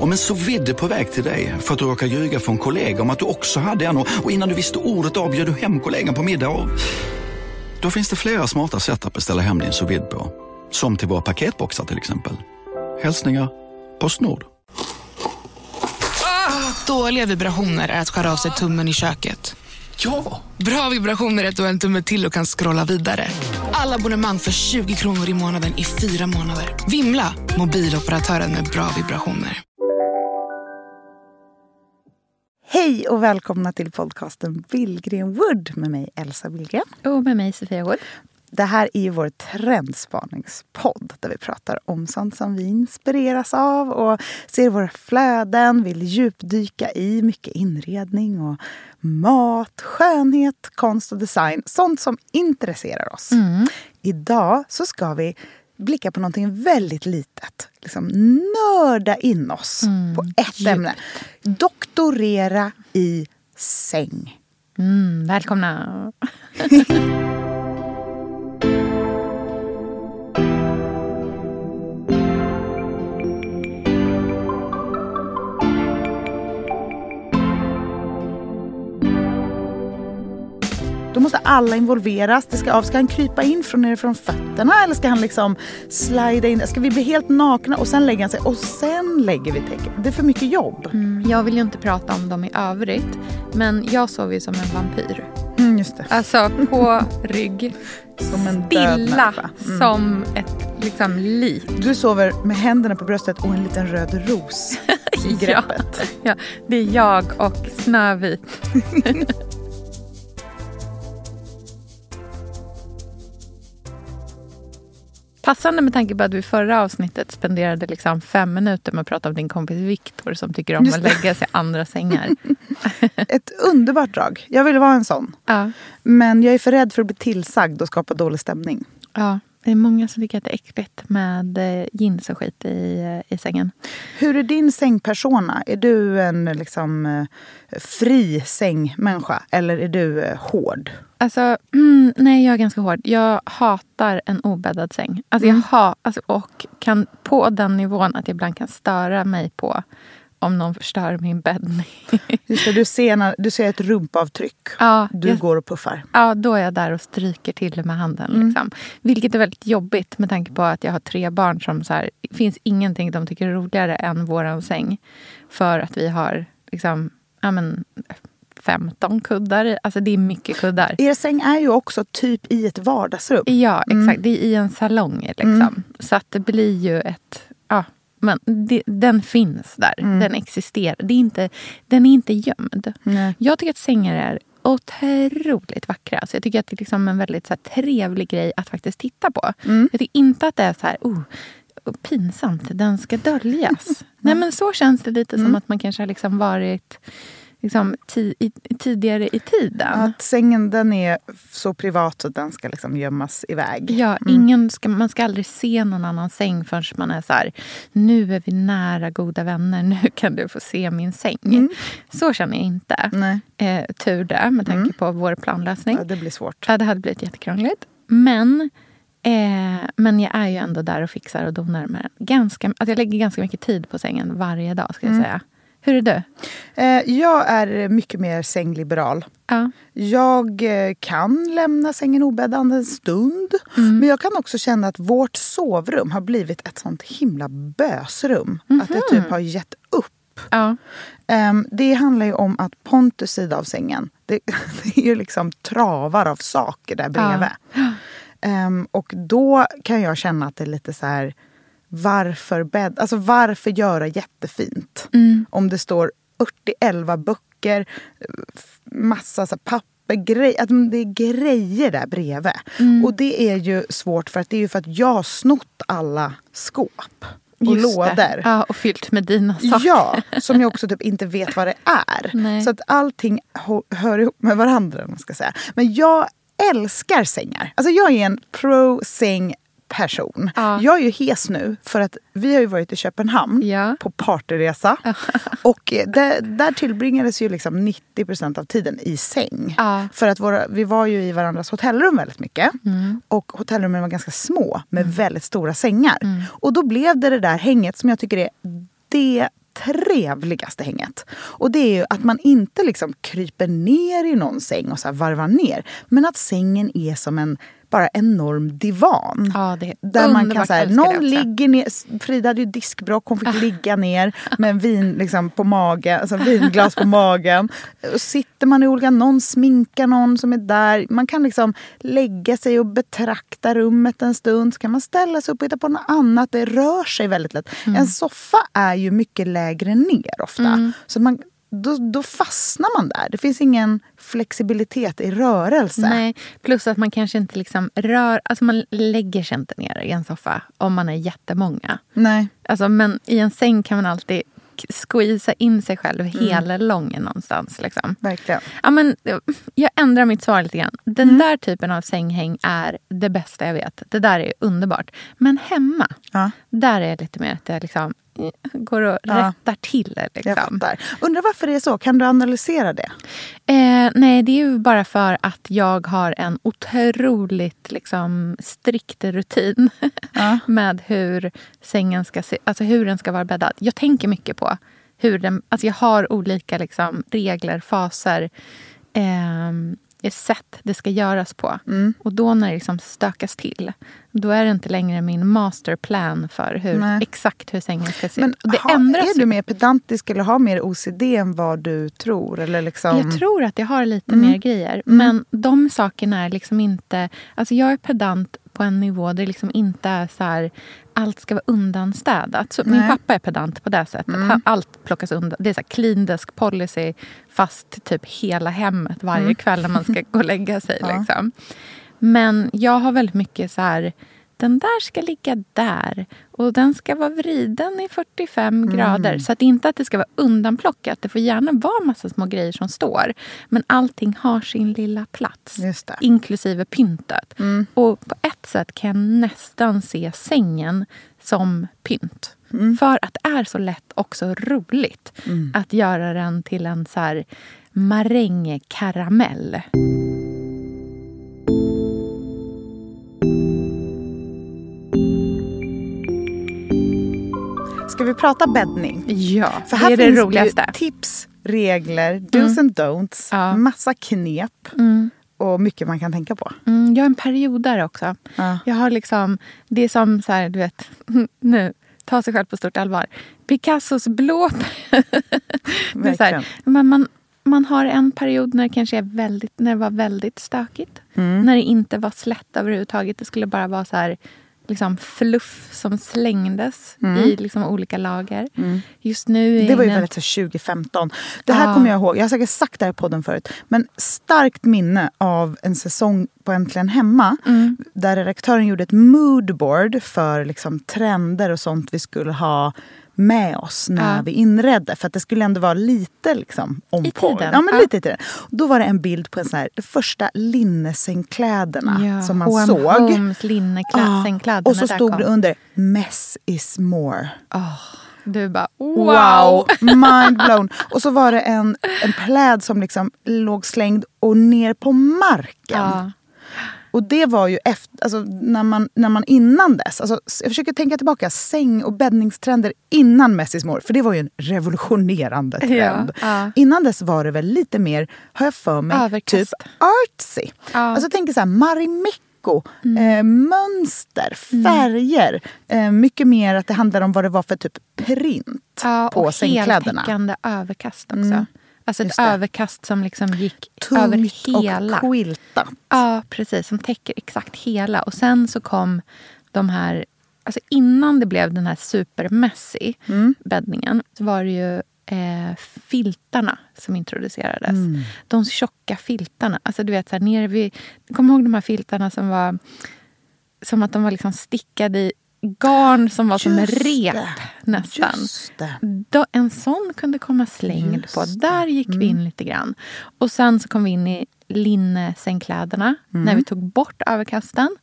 Om en så vidde på väg till dig för att du råkar ljuga från kollega om att du också hade en och innan du visste ordet av du hem kollegan på middag och... Då finns det flera smarta sätt att beställa hem din sous på. Som till våra paketboxar till exempel. Hälsningar Postnord. Dåliga vibrationer är att skära av sig tummen i köket. Ja! Bra vibrationer är att du har en tumme till och kan scrolla vidare. Alla abonnemang för 20 kronor i månaden i fyra månader. Vimla! Mobiloperatören med bra vibrationer. Hej och välkomna till podcasten Billgren Wood med mig Elsa Billgren. Och med mig Sofia Wood. Det här är ju vår trendspaningspodd där vi pratar om sånt som vi inspireras av och ser våra flöden, vill djupdyka i mycket inredning och mat, skönhet, konst och design. Sånt som intresserar oss. Mm. Idag så ska vi blicka på någonting väldigt litet. Liksom nörda in oss Mm. på ett ämne. Doktorera i säng. Mm, välkomna. Då måste alla involveras. Det ska, ska han krypa in från nerifrån fötterna eller ska han liksom slida in? Ska vi bli helt nakna och sen lägger han sig och sen lägger vi täcket? Det är för mycket jobb. Mm, jag vill ju inte prata om dem i övrigt. Men jag sover ju som en vampyr. Mm, just det. Alltså på rygg. Som en Stilla. Mm. som ett liksom lik. Du sover med händerna på bröstet och en liten röd ros i greppet. Ja, det är jag och Snövit. Passande med tanke på att vi förra avsnittet spenderade liksom fem minuter med att prata om din kompis Viktor som tycker om att lägga sig i andra sängar. Ett underbart drag. Jag vill vara en sån. Ja. Men jag är för rädd för att bli tillsagd och skapa dålig stämning. Ja, det är många som tycker att det är äckligt med eh, jeans och skit i, eh, i sängen. Hur är din sängpersona? Är du en liksom, eh, fri sängmänniska eller är du hård? Alltså, mm, nej, jag är ganska hård. Jag hatar en obäddad säng. Alltså, jag ha, alltså, och kan på den nivån att jag ibland kan störa mig på om någon förstör min bäddning. Just det, du, ser när, du ser ett rumpavtryck. ja, Du jag, går och puffar. ja, då är jag där och stryker till med handen. Liksom. Vilket är väldigt jobbigt med tanke på att jag har tre barn som så här, det finns ingenting de tycker är roligare än våran säng. För att vi har liksom, ja, men, 15 kuddar. Alltså det är mycket kuddar. Er säng är ju också typ i ett vardagsrum. Ja, exakt. Det är i en salong. Liksom. Så att det blir ju ett... Men det, den finns där. Den existerar. Det är inte, den är inte gömd. Nej. Jag tycker att sängar är otroligt vackra. Så jag tycker att det är liksom en väldigt så här, trevlig grej att faktiskt titta på. Jag tycker inte att det är så här... Oh, pinsamt, den ska döljas. Nej, men så känns det lite som att man kanske har liksom varit liksom, ti, i, tidigare i tiden. Att sängen den är så privat att den ska liksom gömmas iväg. Ja, ingen ska, man ska aldrig se någon annan säng förrän man är så här, nu är vi nära goda vänner, nu kan du få se min säng. Så känner jag inte. Nej, Eh, tur det, med tanke på vår planlösning. ja, det blir svårt. Ja, det hade blivit jättekrångligt. Men, eh, men jag är ju ändå där och fixar och donar med den. Ganska, alltså jag lägger ganska mycket tid på sängen varje dag. Ska jag säga. Hur är du? Eh, jag är mycket mer sängliberal. Ja. Jag eh, kan lämna sängen obäddad en stund. Men jag kan också känna att vårt sovrum har blivit ett sånt himla bösrum. Att det typ har gett upp. Ja. Ehm, det handlar ju om att Pontus sida av sängen, det, det är ju liksom travar av saker där bredvid. Ehm, och då kan jag känna att det är lite så här, varför bädd, alltså varför göra jättefint? Om det står 11 böcker, massa så papper, grej, att det är grejer där bredvid. Och det är ju svårt för att det är ju för att jag har snott alla skåp och Just lådor. det. Ja, och fyllt med dina saker. Ja, som jag också typ inte vet vad det är. Nej. Så att allting hör ihop med varandra. Man ska säga. Men jag älskar sängar. Alltså jag är en pro-säng person. Ja. Jag är ju hes nu för att vi har ju varit i Köpenhamn Ja. på partyresa. och eh, där, där tillbringades ju liksom 90% av tiden i säng. Ja. För att våra, vi var ju i varandras hotellrum väldigt mycket. Mm. Och hotellrummen var ganska små med väldigt stora sängar. Mm. Och då blev det det där hänget som jag tycker är det trevligaste hänget. Och det är ju att man inte liksom kryper ner i någon säng och så varvar ner. Men att sängen är som en bara enorm divan. Ja, där man kan älskar det någon ligger ner, Frida hade ju diskbråck, hon fick ligga ner med en vin liksom, på magen, alltså vinglas på magen. Och sitter man i olika, någon sminkar någon som är där. Man kan liksom lägga sig och betrakta rummet en stund. Så kan man ställa sig upp och hitta på något annat. Det rör sig väldigt lätt. Mm. En soffa är ju mycket lägre ner ofta. Så man, då, då fastnar man där. Det finns ingen flexibilitet i rörelse. Nej, plus att man kanske inte liksom rör... Alltså man lägger sig inte ner i en soffa om man är jättemånga. Nej. Alltså, men i en säng kan man alltid squeeza in sig själv Mm. hela lången någonstans. Liksom. Verkligen. Ja, men, jag ändrar mitt svar lite grann. Den Mm. där typen av sänghäng är det bästa jag vet. Det där är underbart. Men hemma, Ja. där är det lite mer att jag liksom, går och Ja. rättar till det. Liksom. Undrar varför det är så? Kan du analysera det? Eh, nej, det är ju bara för att jag har en otroligt liksom, strikt rutin Ja. med hur sängen ska se, alltså hur den ska vara bäddad. Jag tänker mycket på hur den, alltså jag har olika liksom, regler, faser, eh, sätt det ska göras på. Mm. Och då när det liksom stökas till, då är det inte längre min masterplan för hur, Nej. exakt hur sängen ska se Men ut. Det ha, är du mer pedantisk eller har mer OCD än vad du tror? Eller liksom... Jag tror att jag har lite Mm. mer grejer. Men de sakerna är liksom inte... Alltså jag är pedant på en nivå där det liksom inte är så här... Allt ska vara undanstädat. Så min Nej. Mm. pappa är pedant på det sättet. Han- Allt plockas undan. Det är så här clean desk policy fast typ hela hemmet varje kväll när man ska gå och lägga sig. Mm. Ja. Liksom. Men jag har väldigt mycket så här... Den där ska ligga där och den ska vara vriden i 45 Mm. grader. Så att inte att det ska vara undanplockat. Det får gärna vara massa små grejer som står. Men allting har sin lilla plats. Inklusive pyntet. Och på ett sätt kan jag nästan se sängen som pynt. För att det är så lätt och så roligt att göra den till en så här marängkaramell. Ska vi prata bäddning? Ja, För här det är det finns roligaste. ju tips, regler, dos and don'ts, Ja. massa knep och mycket man kan tänka på. Mm, jag är en period där också. Ja. Jag har liksom, det är som så här, du vet, nu, ta sig själv på stort allvar. Picassos blå... Det är så här, men man, man har en period när det kanske är väldigt, när det var väldigt stökigt. Mm. När det inte var slätt överhuvudtaget. Det skulle bara vara så här, liksom fluff som slängdes i liksom olika lager. Just nu Mm. Det var ju väldigt så 2015. Det här Ja. kommer jag ihåg, jag har säkert sagt det här i podden förut, men starkt minne av en säsong på Äntligen Hemma Mm. där redaktören gjorde ett moodboard för liksom trender och sånt vi skulle ha med oss när Ja. vi inredde. För att det skulle ändå vara lite liksom on I tiden. Ja, men Ja. lite i tiden. Då var det en bild på en sån här, de första linnesängkläderna ja, som man H&M såg. Homes linnesängkläder. Ja, och så stod kom. det under Mess is more. Du bara wow! Wow! Mind blown. Och så var det en, en pläd som liksom låg slängd och ner på marken. Ja. Och det var ju efter, alltså, när, man, när man innan dess, alltså, jag försöker tänka tillbaka, säng och bäddningstrender innan Messis More, för det var ju en revolutionerande trend. ja. Innan dess var det väl lite mer, har jag för mig, Överkast. typ artsy. Ja. Mm. Alltså jag tänker så här, Marimekko, eh, mönster, färger. Eh, mycket mer att det handlar om vad det var för typ print Ja, på och sängkläderna. heltäckande överkast också. Alltså ett överkast som liksom gick Tungt över hela. och quiltat. Ja, precis. Som täcker exakt hela. Och sen så kom de här... Alltså innan det blev den här supermessy Mm. bäddningen så var det ju eh, filtarna som introducerades. Mm. De tjocka filtarna. Alltså du vet, så här, nere vid... Kom ihåg de här filtarna som var som att de var liksom stickade i garn som var som Just rep det. nästan. Då, en sån kunde komma slängd Just på. Mm. Där gick vi in lite grann. Och sen så kom vi in i linnesängkläderna Mm. när vi tog bort överkasten.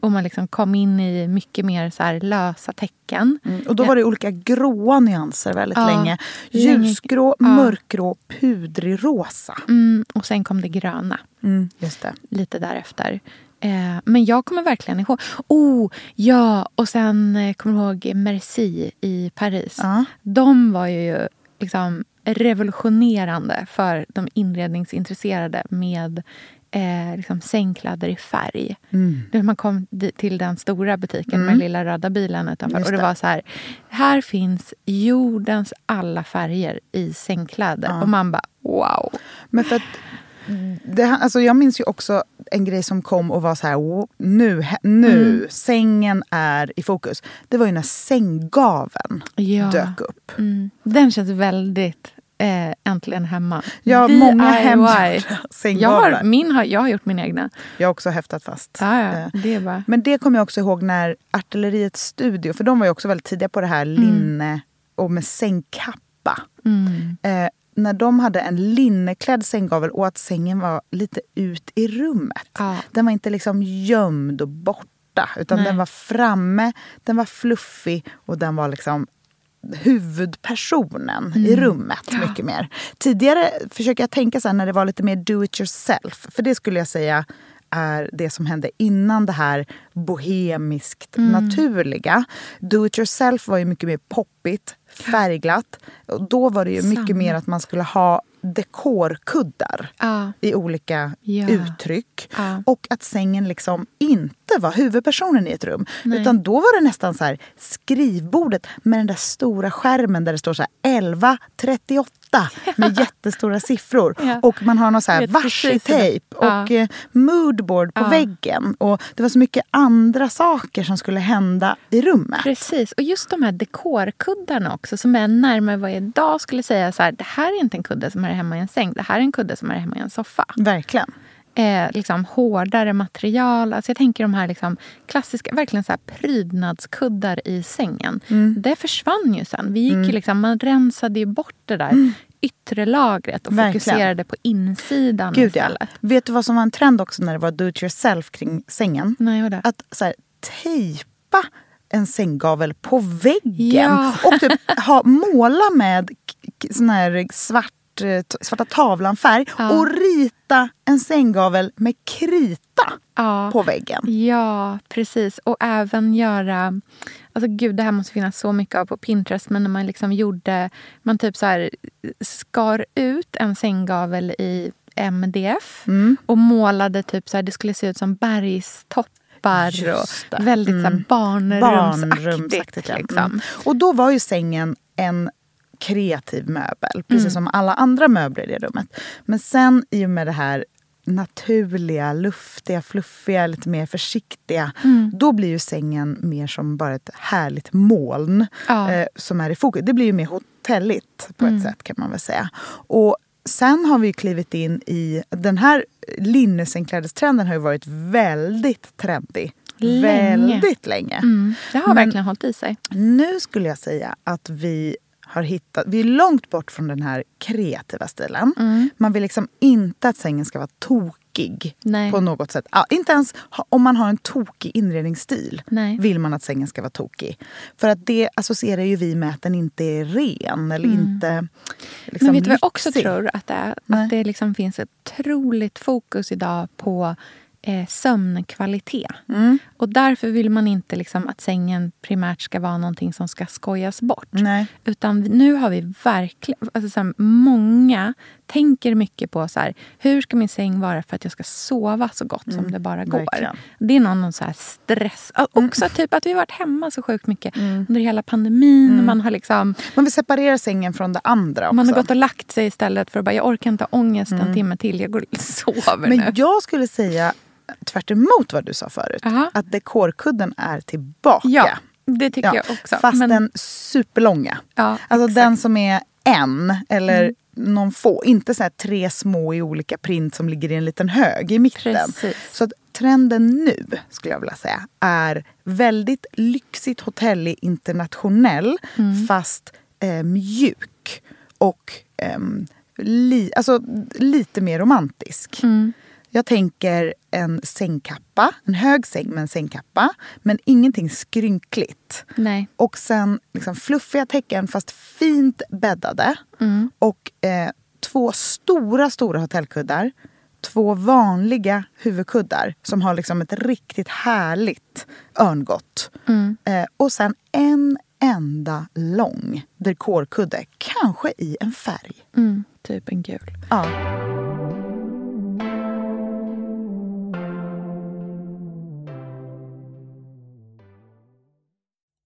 Och man liksom kom in i mycket mer så här lösa tecken. Mm, Och då var det olika gråa nyanser väldigt Ja, länge. Ljusgrå, ja. mörkgrå, pudrig rosa. Mm, och sen kom det gröna Mm, just det. lite därefter. Eh, men jag kommer verkligen ihåg... Oh, ja! Och sen eh, kommer jag ihåg Merci i Paris. Ja. De var ju liksom revolutionerande för de inredningsintresserade med eh, liksom sängkläder i färg. Mm. Man kom till den stora butiken med den lilla röda bilen utanför. Just och det det. var så här, här finns jordens alla färger i sängkläder. Och man bara, wow. Men för att det, alltså jag minns ju också en grej som kom och var så här, "Wow, nu, nu Mm. sängen är i fokus. Det var ju när sänggaveln Ja. dök upp. Mm. Den känns väldigt eh, äntligen hemma. Ja, DIY. många hemgjorda jag har, min har, jag har gjort min egna. Jag har också häftat fast. Ja, ja, Eh, det bara... Men det kommer jag också ihåg när Artilleriets studio, för de var ju också väldigt tidiga på det här linne och med sängkappa. Mm. Eh, när de hade en linneklädd sänggavel och att sängen var lite ut i rummet. Ja. Den var inte liksom gömd och borta, utan Nej. den var framme, den var fluffig och den var liksom huvudpersonen i rummet mycket mer. Tidigare försöker jag tänka så här när det var lite mer do it yourself, för det skulle jag säga är det som hände innan det här bohemiskt naturliga. Do it yourself var ju mycket mer poppigt, färgglatt. Och då var det ju mycket Samma. mer att man skulle ha dekorkuddar Ja. i olika Ja. uttryck. Ja. Och att sängen liksom inte var huvudpersonen i ett rum. Nej. Utan då var det nästan så här skrivbordet med den där stora skärmen där det står så här 1138 med jättestora siffror. Ja. Och man har någon så här varseltejp Ja. och eh, moodboard på Ja. väggen. Och det var så mycket andra saker som skulle hända i rummet. Precis. Och just de här dekorkuddarna också som är närmare vad jag idag skulle säga så här, det här är inte en kudde som är hemma i en säng. Det här är en kudde som är hemma i en soffa. Verkligen. Eh, liksom hårdare material. Alltså jag tänker de här liksom klassiska, verkligen så här prydnadskuddar i sängen. Mm. Det försvann ju sen. Vi gick ju liksom, man rensade ju bort det där yttre lagret och. Verkligen. fokuserade på insidan Gud ja. Vet du vad som var en trend också när det var do it yourself kring sängen? Nej, vadå? Att så här, tejpa en sänggavel på väggen. Ja. Och typ ha, måla med sån här svart, eh, t- svarta tavlan-färg Ja. och rita en sänggavel med krita Ja. på väggen. Ja, precis. Och även göra... Alltså gud, det här måste finnas så mycket av på Pinterest. Men när man liksom gjorde... Man typ så här skar ut en sänggavel i MDF Mm. och målade typ så här... Det skulle se ut som det. och väldigt så här barnrumsaktigt. Barnrumsaktigt, liksom. Mm. Och då var ju sängen en kreativ möbel, precis Mm. som alla andra möbler i rummet. Men sen i och med det här naturliga, luftiga, fluffiga, lite mer försiktiga. Mm. Då blir ju sängen mer som bara ett härligt moln Ja. eh, som är i fokus. Det blir ju mer hotelligt på Mm. ett sätt kan man väl säga. Och sen har vi ju klivit in i den här linnesängklädestrenden har ju varit väldigt trendig. Länge. Väldigt länge. Mm. Det har Men- verkligen hållit i sig. Nu skulle jag säga att vi har hittat, vi är långt bort från den här kreativa stilen. Mm. Man vill liksom inte att sängen ska vara tokig Nej. på något sätt. Ja, inte ens om man har en tokig inredningsstil Nej. vill man att sängen ska vara tokig. För att det associerar ju vi med att den inte är ren eller inte liksom, Men vet du vad jag också tror? Att det, är? Nej. att det liksom finns ett otroligt fokus idag på eh, sömnkvalitet. Mm. Och därför vill man inte liksom att sängen primärt ska vara någonting som ska skojas bort. Nej. Utan nu har vi verkligen... Alltså så här, många tänker mycket på så här, hur ska min säng vara för att jag ska sova så gott som det bara går. Mm, verkligen. Det är någon, någon så här stress. Ja, Också typ att vi har varit hemma så sjukt mycket Mm. under hela pandemin. Man har liksom... Man vill separera sängen från det andra också. Man har gått och lagt sig istället för att bara, jag orkar inte ha ångest en timme till. Jag går och sover Men nu. jag skulle säga tvärt emot vad du sa förut. Aha. Att dekorkudden är tillbaka. Ja, det tycker jag också. Fast Men- den superlånga. Ja, alltså exakt. Mm. den som är en eller någon få. Inte så här tre små i olika print som ligger i en liten hög i mitten. Precis. Så att trenden nu, skulle jag vilja säga, är väldigt lyxigt, hotellig, internationell Mm. fast eh, mjuk och ehm, li, alltså, lite mer romantisk. Mm. Jag tänker en sängkappa, en hög säng med en sängkappa, men ingenting skrynkligt. Nej. Och sen liksom fluffiga täcken fast fint bäddade. Mm. Och eh, två stora, stora hotellkuddar. två vanliga huvudkuddar som har liksom ett riktigt härligt örngott. Mm. Eh, och sen en enda lång dekorkudde, kanske i en färg. Mm, typ en gul. Ja.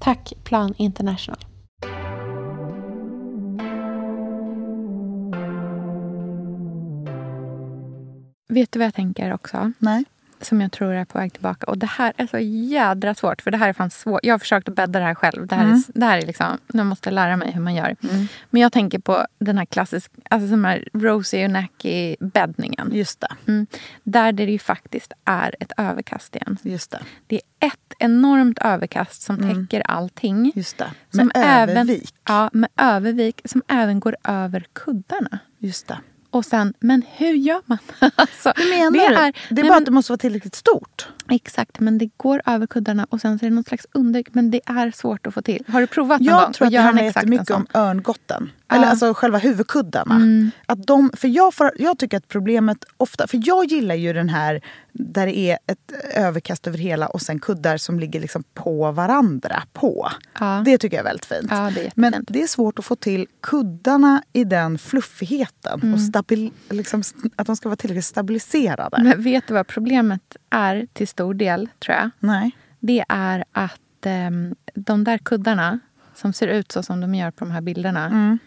Tack Plan International. Vet du vad jag tänker också? Nej. Som jag tror är på väg tillbaka. Och det här är så jädra svårt. För det här är fan svårt. Jag har försökt att bädda det här själv. Det här, är, det här är liksom, jag måste lära mig hur man gör. Men jag tänker på den här klassiska, alltså den här Rosie och Nacky bäddningen. Just det. Mm. Där det ju faktiskt är ett överkast igen. Just det. Det är ett enormt överkast som täcker allting. Just det. Som Med övervik. ja, med övervik som även går över kuddarna. Just det. Och sen, men hur gör man? alltså, Hur menar det du? Är, det är bara men, att det måste vara tillräckligt stort. Exakt, men det går över kuddarna och sen så är det något slags under... Men det är svårt att få till. Har du provat någon gång Jag tror att det handlar jättemycket om örngotten. Ja. Eller alltså själva huvudkuddarna. Mm. Att de, för jag, får, jag tycker att problemet ofta... För jag gillar ju den här där det är ett överkast över hela och sen kuddar som ligger liksom på varandra. på. Ja. Det tycker jag är väldigt fint. Ja, det är. Men det är svårt att få till kuddarna i den fluffigheten. Mm. Och stabil, liksom, att de ska vara tillräckligt stabiliserade. Men vet du vad problemet är till stor del, tror jag? Nej. Det är att ehm, de där kuddarna som ser ut så som de gör på de här bilderna.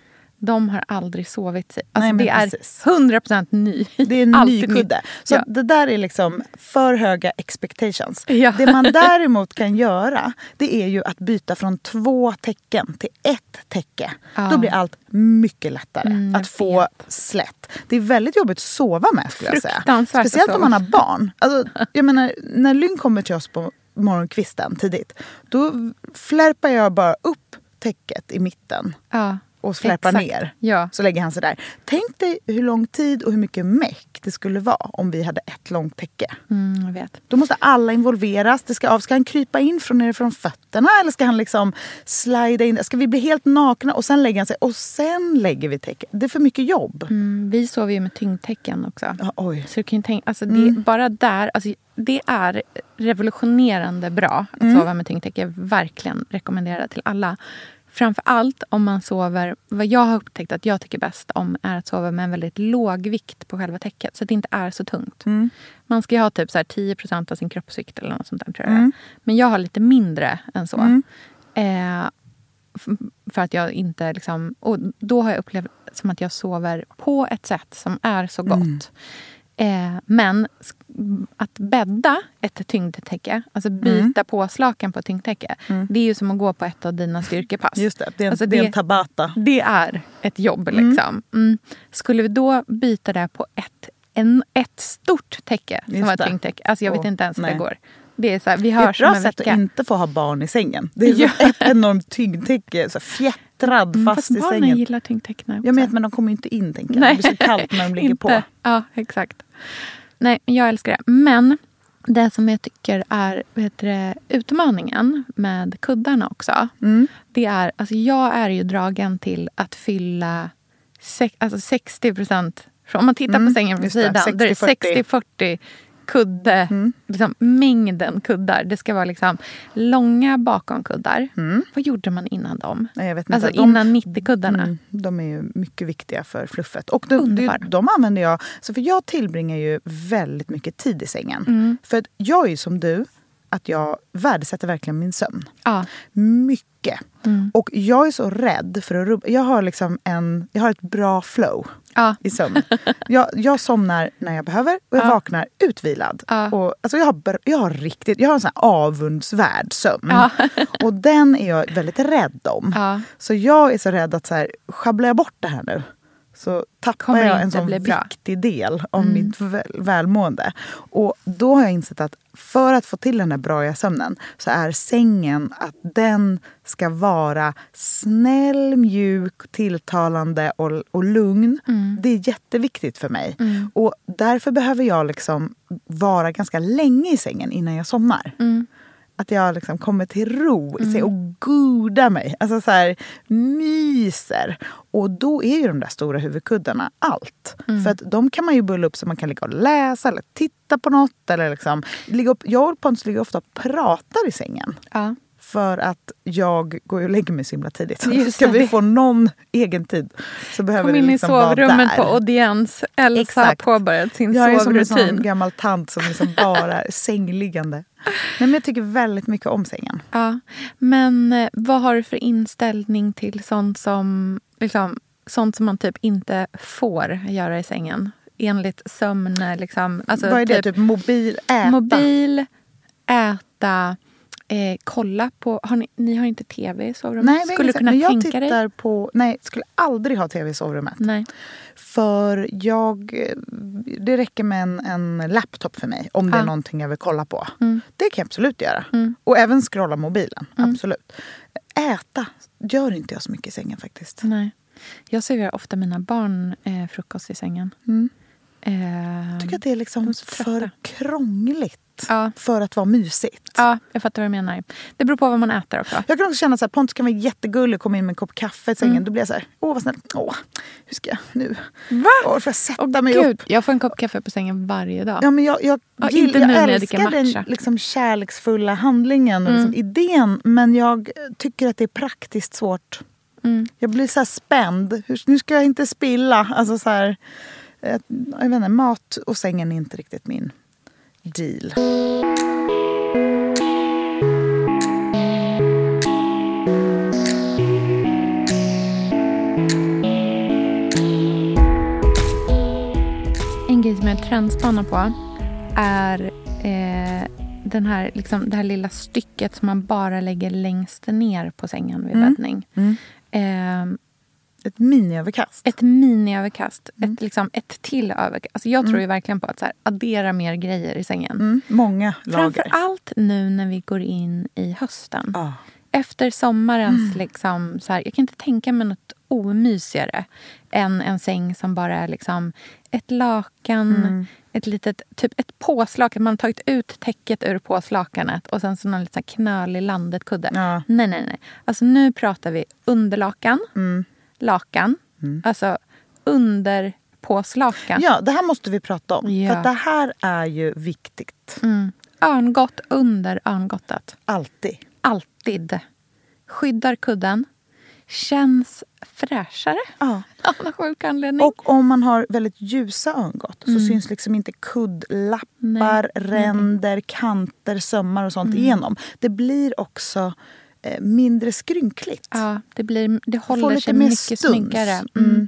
De har aldrig sovit sig. Alltså. Nej, det precis. är 100% ny. Det är en ny Alltid nytt. kudde. Så Ja. det där är liksom för höga expectations. Ja. Det man däremot kan göra det är ju att byta från två tecken till ett täcke. Ja. Då blir allt mycket lättare Mm, att få slätt. Det är väldigt jobbigt att sova med skulle jag säga. Speciellt om man har barn. Alltså, jag menar, när Lynn kommer till oss på morgonkvisten tidigt då flärpar jag bara upp täcket i mitten Ja, och släpar exakt. ner. Ja. Så lägger han sig där. Tänk dig hur lång tid och hur mycket meck det skulle vara om vi hade ett långt täcke. Mm, jag vet. Då måste alla involveras. Det ska, av. ska han krypa in från nerifrån fötterna eller ska han liksom slida in? Ska vi bli helt nakna och sen lägger han sig och sen lägger vi täcket? Det är för mycket jobb. Mm, vi sover ju med tyngdtäcken också. Ja, oj. Så du kan tänka, alltså det, Mm. bara där, alltså det är revolutionerande bra att Mm. sova med tyngdtäcke. Verkligen rekommenderar det till alla. Framför allt om man sover, vad jag har upptäckt att jag tycker bäst om är att sova med en väldigt låg vikt på själva täcket. Så att det inte är så tungt. Mm. Man ska ju ha typ så här 10% av sin kroppsvikt eller något sånt där tror jag är. Men jag har lite mindre än så. Eh, f- för att jag inte liksom... Och då har jag upplevt som att jag sover på ett sätt som är så gott. Eh, men att bädda ett tyngdtäcke, alltså byta påslakan på ett tyngdtäcke. Det är ju som att gå på ett av dina styrkepass. Just det, det är en, Alltså det är en tabata. det är ett jobb. Liksom. Mm. Skulle vi då byta det på ett, en, ett stort täcke som Just var ett det. tyngdtäcke? Alltså jag vet Åh, inte ens hur det går. Det är så här, vi Det är ett bra sätt vecka. att inte få ha barn i sängen. Det är Ja. som ett enormt tyngdtäcke, så fjättrad Mm, fast i barnen sängen. gillar tyngdtäckena också. Jag vet, men de kommer ju inte in tänker jag. Det blir så kallt när de ligger på. Ja, exakt. Nej, jag älskar det. Men det som jag tycker är vet du, utmaningen med kuddarna också. Mm. Det är, alltså jag är ju dragen till att fylla sex, alltså 60 procent. Om man tittar på sängen från Mm, sidan, då är det 60-40. 60-40 kudde, Mm. liksom, mängden kuddar. Det ska vara liksom långa bakomkuddar. Mm. Vad gjorde man innan dem? Nej, jag vet inte. Alltså De- innan 90-kuddarna. Mm, de är ju mycket viktiga för fluffet. Och de, de, de använder jag... Så för jag tillbringar ju väldigt mycket tid i sängen. Mm. För jag är ju som du, att jag värdesätter verkligen min sömn. Ja. Mycket. Mm. Och jag är så rädd för att rubba. Jag har, liksom en, jag har ett bra flow Ja. i sömn. Jag, jag somnar när jag behöver och jag Ja. vaknar utvilad. Och, alltså jag, har, jag har riktigt, jag har en sån här avundsvärd sömn. Och den är jag väldigt rädd om. Så jag är så rädd att så här, sjabblar jag bort det här nu så tappar jag en sån viktig del av Mm. mitt väl, välmående. Och då har jag insett att för att få till den här bra sömnen så är sängen att den ska vara snäll, mjuk, tilltalande och, och lugn. Mm. Det är jätteviktigt för mig. Och därför behöver jag liksom vara ganska länge i sängen innan jag somnar. Mm. Att jag liksom kommer till ro sig och godar mig. Alltså så här, myser. Och då är ju de där stora huvudkuddarna allt. För att de kan man ju bulla upp så man kan ligga och läsa eller titta på något. Eller liksom, ligga upp. Jag och Pontus ligger ofta och pratar i sängen. Ja. För att jag går ju och lägger mig så himla tidigt. Just Ska det. vi få någon egen tid så behöver Kom in liksom i sovrummet på audiens. Elsa Exakt. har påbörjat sin Jag är som en sovrutin. sån gammal tant som liksom bara är sängliggande. Nej, men jag tycker väldigt mycket om sängen. Ja. Men eh, vad har du för inställning till sånt som, liksom, sånt som man typ inte får göra i sängen? Enligt sömn... Liksom, alltså Vad är det? Typ mobil, äta? Mobil, äta, eh, kolla på... Har ni, ni har inte tv i sovrummet? Nej, det Skulle du kunna men jag tänka tittar dig? På, nej, skulle aldrig ha tv i sovrummet. Nej. För jag, eh, det räcker med en, en laptop för mig om det Ja. är någonting jag vill kolla på. Mm. Det kan jag absolut göra. Mm. Och även scrolla mobilen. Mm. Absolut. Äta gör inte jag så mycket i sängen faktiskt. Nej. Jag serverar ofta mina barn eh, frukost i sängen. Mm. Eh, Jag tycker att det är liksom för krångligt ja, för att vara mysigt. ja, jag fattar vad du menar. Det beror på vad man äter också. Jag kan också känna att Pontus kan vara jättegullig och komma in med en kopp kaffe i sängen. Mm. Då blir jag så här, åh vad snällt. Åh, hur ska jag nu? Va? Åh, får jag sätta Åh, mig Gud, upp? jag får en kopp kaffe på sängen varje dag. Ja, men jag, jag, Ja, gill- inte nu jag älskar den liksom, kärleksfulla handlingen och liksom, idén. Men jag tycker att det är praktiskt svårt. Mm. Jag blir så här spänd. Hur, nu ska jag inte spilla. Alltså så här, eh, jag vet inte, mat och sängen är inte riktigt min deal. En grej som jag trendspanar på är eh, den här, liksom, det här lilla stycket som man bara lägger längst ner på sängen vid Mm. bäddning. Mm. Eh, Ett miniöverkast. ett miniöverkast. Mm. Ett, liksom, ett till överkast. Alltså jag tror ju verkligen på att så här, addera mer grejer i sängen. Mm. Många Framför lager. allt nu när vi går in i hösten. Ja. Efter sommarens... Mm. Liksom, så här, jag kan inte tänka mig något omysigare än en säng som bara är liksom ett lakan, Mm. ett litet typ ett påslakan. Man har tagit ut täcket ur påslakanet och sen så någon liten knölig landetkudde. Ja. Nej, nej, nej. Alltså nu pratar vi underlakan, Mm. Lakan, alltså under påslakan. ja, det här måste vi prata om. Ja. För det här är ju viktigt. Mm. Örngott under örngottet. Alltid. Alltid. Skyddar kudden. Känns fräschare Ja. av någon sjuk anledning. Och om man har väldigt ljusa ögongott så syns liksom inte kuddlappar, Nej. ränder, kanter, sömmar och sånt igenom. Det blir också mindre skrynkligt. ja, det, blir, det håller sig mycket stuns. snyggare. Mm. Mm.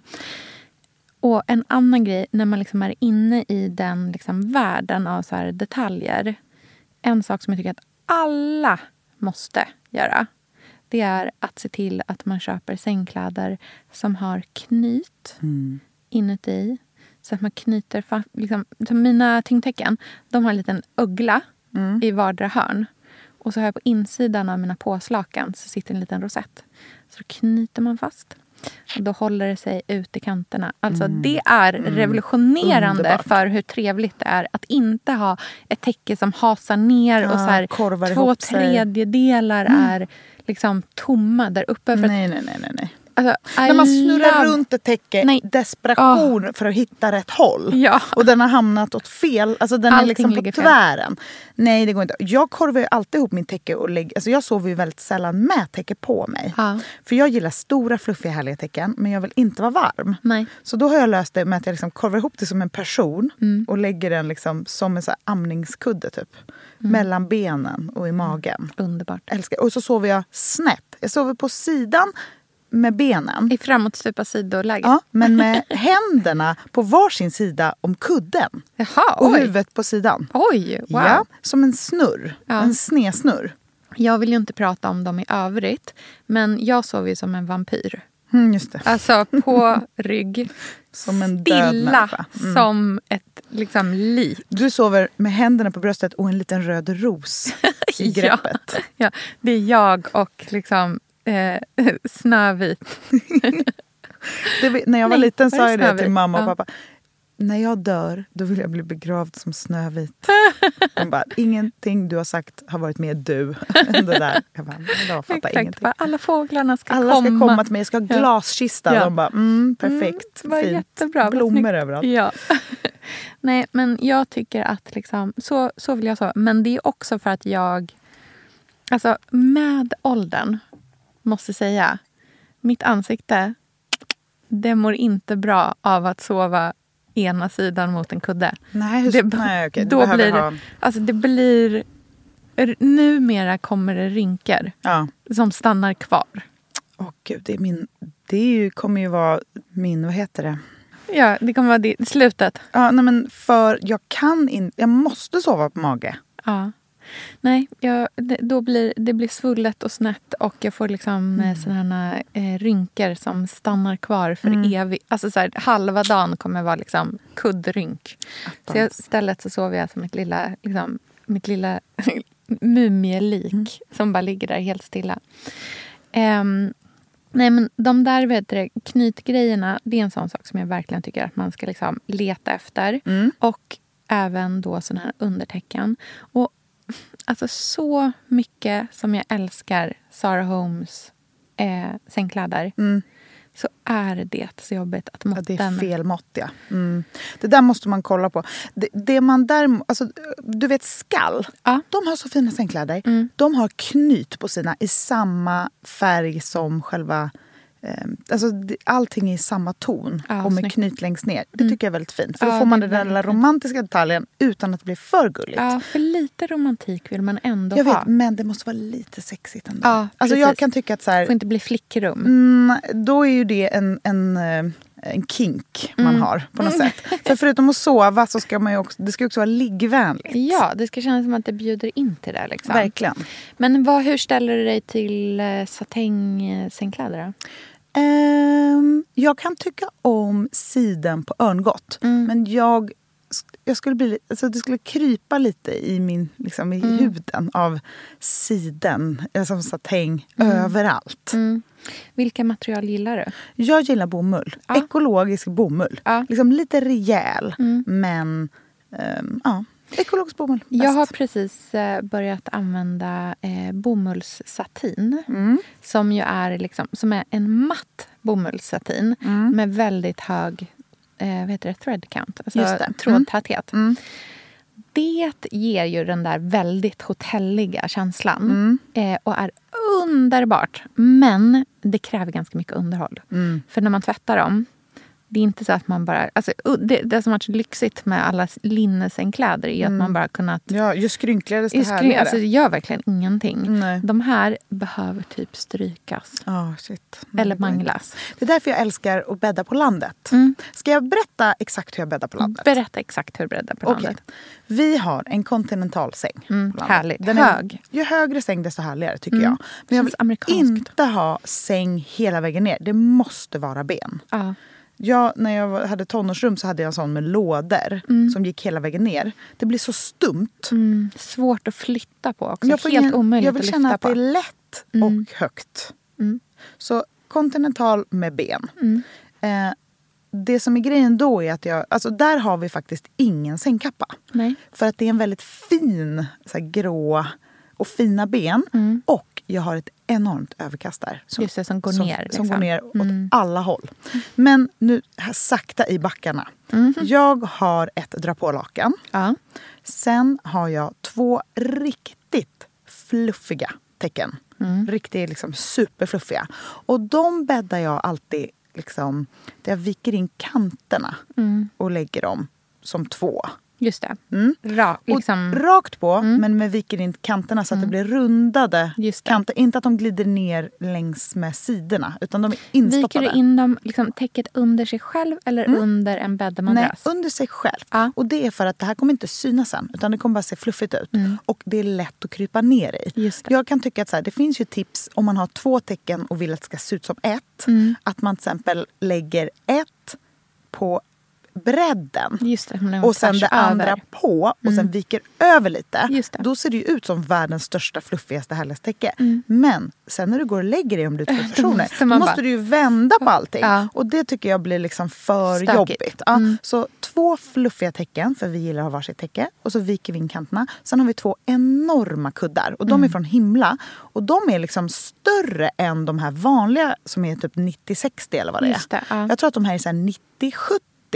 Och en annan grej, när man liksom är inne i den liksom världen av så här detaljer. En sak som jag tycker att alla måste göra. Det är att se till att man köper sängkläder som har knyt Mm. inuti. Så att man knyter. Liksom, som mina tyngdtäcken de har en liten uggla Mm. i vardera hörn. Och så har jag på insidan av mina påslakan så sitter en liten rosett. Så då knyter man fast. Och då håller det sig ut i kanterna. Alltså Det är revolutionerande Mm. För hur trevligt det är att inte ha ett täcke som hasar ner och Ja, så här, två tredjedelar är liksom tomma där uppe. För nej, nej, nej, nej. Alltså, När man snurrar love- runt ett täcke Nej. i desperation för att hitta rätt håll. Ja. Och den har hamnat åt fel, alltså den är Allting liksom på ligger fel. tvären. Nej det går inte. Jag korvar ju alltid ihop mitt täcke och lägger, alltså jag sover ju väldigt sällan med täcke på mig. Ja. För jag gillar stora fluffiga härliga täcken men jag vill inte vara varm. Nej. Så då har jag löst det med att jag liksom korvar ihop det som en person Mm. och lägger den liksom som en så amningskudde typ. Mm. Mellan benen och i magen. Underbart. Älskar. Och så sover jag snett. Jag sover på sidan med benen. I framåtstupa sidoläge? Ja, men med händerna på varsin sida om kudden. Jaha, Och oj. huvudet på sidan. Oj, wow. Ja, som en snurr. Ja. En snesnurr. Jag vill ju inte prata om dem i övrigt, men jag sover ju som en vampyr. Mm, just det. Alltså på rygg. Som en Stilla. Mm. som ett liksom, lik. Du sover med händerna på bröstet och en liten röd ros i greppet. Ja, ja, det är jag och liksom eh, Snövit. Det, när jag var Nej, liten sa jag det till mamma och Ja. pappa. När jag dör, då vill jag bli begravd som Snövit. De bara, ingenting du har sagt har varit med du. Det där. Jag bara, "Men jag fattar Exakt, ingenting. för alla fåglarna ska Alla komma. ska komma till mig, jag ska ha glaskista. Ja. De bara, mm, perfekt, Mm, fint. jättebra, Blommor överallt. Ja. Nej, men jag tycker att liksom, så, så vill jag sova. Men det är också för att jag... Alltså, med åldern, måste säga, mitt ansikte det mår inte bra av att sova ena sidan mot en kudde. Nej, hur, Det- nej okej. Då blir ha... alltså det blir... Numera kommer det rynkor Ja. som stannar kvar. Åh gud, det, är min, det är ju, kommer ju vara min, vad heter det? Ja, det kommer vara det, slutet. Ja, nej men för jag kan inte, jag måste sova på mage. Ja. Nej, jag, det, då blir, det blir svullet och snett och jag får liksom mm. sådana eh, rynkor som stannar kvar för Mm. evigt. Alltså så här, halva dagen kommer vara liksom kuddrynk. Så jag, istället så sover jag som ett lilla, liksom, mitt lilla mumielik Mm. som bara ligger där helt stilla. Ehm, nej men de där vet du, knytgrejerna, det är en sån sak som jag verkligen tycker att man ska liksom leta efter. Mm. Och även då såna här undertecken. Och alltså så mycket som jag älskar Sarah Holmes eh, sängkläder Mm. så är det så jobbigt att Ja, måtten... det är fel mått, ja. Mm. Det där måste man kolla på. Det, det man där, alltså, du vet skall, Ja. de har så fina sängkläder. Mm. De har knyt på sina i samma färg som själva... Eh, alltså, allting är i samma ton Ja, och med snyggt. knyt längst ner. Det tycker jag är väldigt fint. För då Ja, får man den är där lilla romantiska detaljen utan att det blir för gulligt. Ja, för lite romantik vill man ändå jag ha. vet, men det måste vara lite sexigt ändå. Ja, alltså, jag kan tycka att så Det här, får inte bli flickrum. Mm, då är ju det en, en, eh, en kink man Mm. har på något sätt. För förutom att sova så ska man också, det ska också vara liggvänligt. Ja, det ska kännas som att det bjuder in till det. Liksom. Verkligen. Men vad, hur ställer du dig till eh, satängsängkläder? då? Ehm, jag kan tycka om siden på örngott. Mm. Men jag, jag skulle bli, li- alltså det skulle krypa lite i, min, liksom i Mm. huden av siden, eller som satäng, överallt. Mm. Vilka material gillar du? Jag gillar bomull. Ja. Ekologisk bomull. Ja. Liksom lite rejäl, Mm. men ehm, ja, ekologisk bomull. Jag bäst. har precis eh, börjat använda eh, bomullssatin. Mm. Som ju är, liksom, som är en matt bomullssatin Mm. med väldigt hög eh, vad heter det, thread count, alltså trådtäthet. Mm. Det ger ju den där väldigt hotelliga känslan Mm. eh, och är underbart. Men det kräver ganska mycket underhåll. Mm. För när man tvättar dem, det är inte så att man bara... Alltså, det, det som har varit så lyxigt med alla linnesängkläder är att man bara kunnat... Ja, ju skrynkligare desto Just, härligare. alltså, det gör verkligen ingenting. Nej. De här behöver typ strykas. Ja, shit. Mm, Eller manglas. Det är därför jag älskar att bädda på landet. Mm. Ska jag berätta exakt hur jag bäddar på landet? Berätta exakt hur du bräddar på Okej. landet. Vi har en kontinentalsäng. Mm, härligt. Den Hög. Är, ju högre säng desto härligare tycker Mm. jag. Men jag vill inte ha säng hela vägen ner. Det måste vara ben. Ja. Jag, när jag hade tonårsrum så hade jag en sån med lådor som gick hela vägen ner. Det blir så stumt. Mm, svårt att flytta på också. Jag, Helt ingen- omöjligt jag vill att känna att det på. är lätt Mm. och högt. Mm. Så kontinental med ben. Mm. Eh, det som är grejen då är att jag, alltså där har vi faktiskt ingen sängkappa. Nej. För att det är en väldigt fin så här, grå och fina ben. Mm. Och jag har ett enormt överkast där. Som, Just det, som går som, ner, Som liksom. går ner åt alla håll. Men nu sakta i backarna. Jag har ett dra på-lakan. Ja. Sen har jag två riktigt fluffiga tecken. Riktigt liksom superfluffiga. Och de bäddar jag alltid liksom, där jag viker in kanterna och lägger dem som två. Just det. Mm. Ra, liksom, Och rakt på, men med viker in kanterna så att det blir rundade det. kanter. Inte att de glider ner längs med sidorna, utan de är Viker instoppade. du in dem, liksom, täcket under sig själv eller under en bäddad Nej, under sig själv. Ja. Och det är för att det här kommer inte synas sen, utan det kommer bara se fluffigt ut. Och det är lätt att krypa ner i. Mm. Just det. Jag kan tycka att så här, det finns ju tips om man har två tecken och vill att det ska se ut som ett. Mm. Att man till exempel lägger ett på bredden. Det, och sen det andra över. Mm. på och sen viker över lite. Då ser det ju ut som världens största, fluffigaste, härligaste täcke. Men sen när du går och lägger dig om du är två personer, måste då måste bara- du ju vända på allting. Ja. Och det tycker jag blir liksom för Stökigt. jobbigt. Ja, Så två fluffiga tecken, för vi gillar att ha varsitt täcke. Och så viker vi in kanterna. Sen har vi två enorma kuddar. Och de är från Himla. Och de är liksom större än de här vanliga som är typ 90-60 eller vad det är. Det, ja. Jag tror att de här är så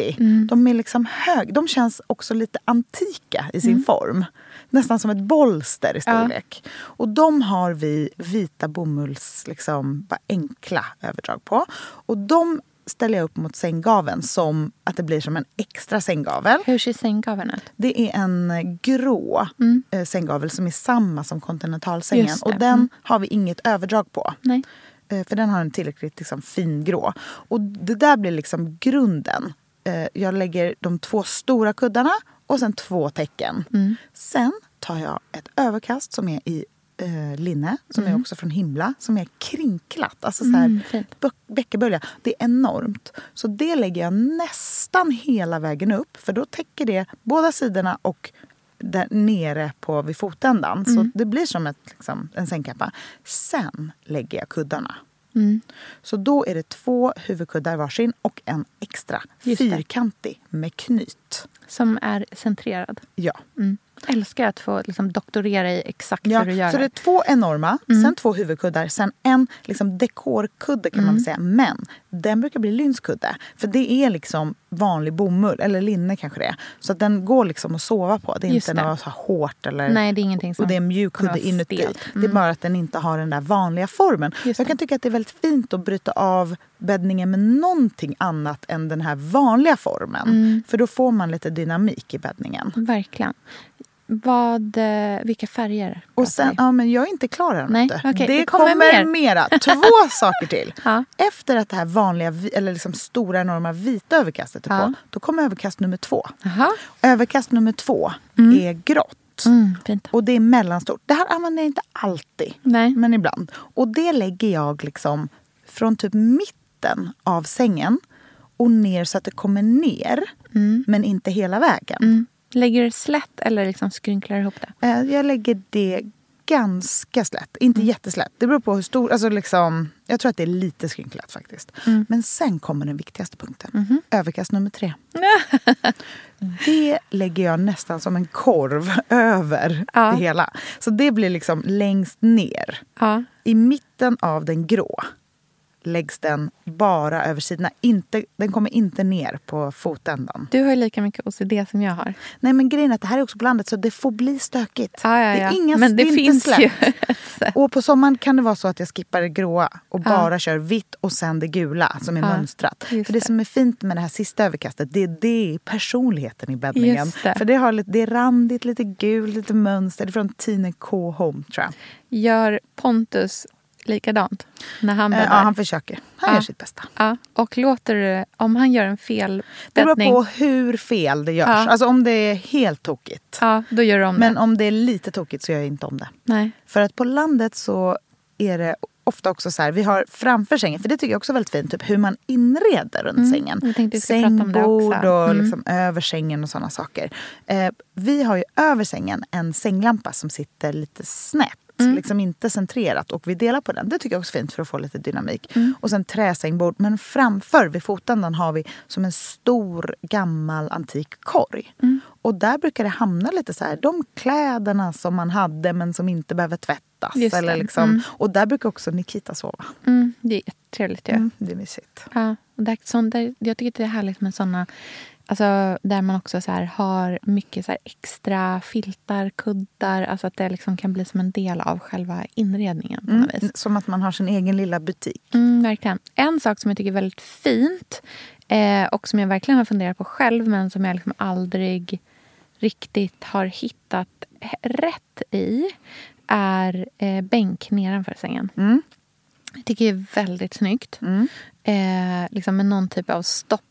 här 90-70. De är liksom hög. De känns också lite antika i sin form. Nästan som ett bolster i storlek. Och de har vi vita bomulls, liksom, bara enkla överdrag på. Och de ställer jag upp mot sänggaveln som att det blir som en extra sänggavel. Hur ser sänggaveln ut? Det är en grå eh, sänggavel som är samma som kontinentalsängen. Och den har vi inget överdrag på. Nej. Eh, För den har en tillräckligt liksom, fin grå. Och det där blir liksom grunden. Eh, Jag lägger de två stora kuddarna och sen två tecken. Mm. Sen tar jag ett överkast som är i eh, linne, som är också från himla, som är krinklat. Alltså så här, Mm, bö- bäckebölja. Det är enormt. Så det lägger jag nästan hela vägen upp. För då täcker det båda sidorna och där nere på vid fotändan. Mm. Så det blir som ett, liksom, en sängkappa. Sen lägger jag kuddarna. Mm. Så då är det två huvudkuddar varsin och en extra fyrkantig med knyt. Som är centrerad. Ja. Mm. Älskar att få liksom, doktorera i exakt Ja, hur du gör så det är två enorma, sen två huvudkuddar, sen en liksom dekorkudde kan man väl säga. Men den brukar bli lynskudde. För det är liksom vanlig bomull, eller linne kanske det är. Så att den går liksom att sova på. Det är Just inte det. något så hårt eller... Nej, det är ingenting som och det är en mjuk kudde inuti. stelt. Det är bara att den inte har den där vanliga formen. Jag kan tycka att det är väldigt fint att bryta av bäddningen med någonting annat än den här vanliga formen. Mm. För då får man lite dynamik i bäddningen. Verkligen. Vad, eh, vilka färger? Och sen, ja, men jag är inte klar än. Nej, okej, det, det kommer kommer, mer. mera. Två saker till. Ja. Efter att det här vanliga, eller liksom stora enorma vita överkastet är Ja. på, då kommer överkast nummer två. Jaha. Överkast nummer två är grått. Mm. Och det är mellanstort. Det här använder jag inte alltid, Nej. men ibland. Och det lägger jag liksom från typ mitten av sängen och ner så att det kommer ner, men inte hela vägen. Mm. Lägger du det slätt eller liksom skrynklar ihop det? Eh, Jag lägger det ganska slätt. Inte jätteslätt. Det beror på hur stor... Alltså liksom, jag tror att det är lite skrynklat faktiskt. Men sen kommer den viktigaste punkten. Överkast nummer tre. det lägger jag nästan som en korv över Ja. det hela. Så det blir liksom längst ner. Ja. I mitten av den grå läggs den bara över sidorna. Inte, den kommer inte ner på fotändan. Du har ju lika mycket OCD som jag har. Nej men grejen är att det här är också blandat så det får bli stökigt. Ja, ja, Det är inga Men det finns slätt. ju. Och på sommaren kan det vara så att jag skippar det gråa och bara kör vitt och sen det gula som är Ja, mönstrat. För det, det. som är fint med det här sista överkastet, det är, det är personligheten i bäddningen. Det. För det, har lite, det är randigt, lite gult, lite mönster. Det är från Tine K Home tror jag. Gör Pontus likadant när han Eh, bäddar? ja, han försöker. Han Ja. gör sitt bästa. Ja, och låter om han gör en fel Det beror på hur fel det görs. Ja. Alltså om det är helt tokigt. ja, då gör du om Men det. om det är lite tokigt så gör jag inte om det. Nej. För att på landet så är det ofta också så här, vi har framför sängen, för det tycker jag också är väldigt fint, typ hur man inreder runt sängen. Mm, också. Sängbord och Mm. liksom över sängen och sådana saker. Eh, vi har ju över sängen en sänglampa som sitter lite snett. Mm. Liksom inte centrerat och vi delar på den. Det tycker jag också är fint för att få lite dynamik. Mm. Och sen träsängbord. Men framför vid fotändan har vi som en stor gammal antik korg. Mm. Och där brukar det hamna lite så här, de kläderna som man hade men som inte behöver tvättas. Just. Eller liksom, Mm. Och där brukar också Nikita sova. Mm, det är jättetrevligt ju. Mm, det är mysigt. Ja, och där, sån, där, jag tycker det är härligt med såna Alltså, där man också så har mycket så här, extra filtar, kuddar. Alltså att det liksom kan bli som en del av själva inredningen. på något vis. Mm, som att man har sin egen lilla butik. Mm, verkligen. En sak som jag tycker är väldigt fint eh, och som jag verkligen har funderat på själv men som jag liksom aldrig riktigt har hittat rätt i är eh, bänk nedanför sängen. Mm. Jag tycker det är väldigt snyggt. Eh, liksom med någon typ av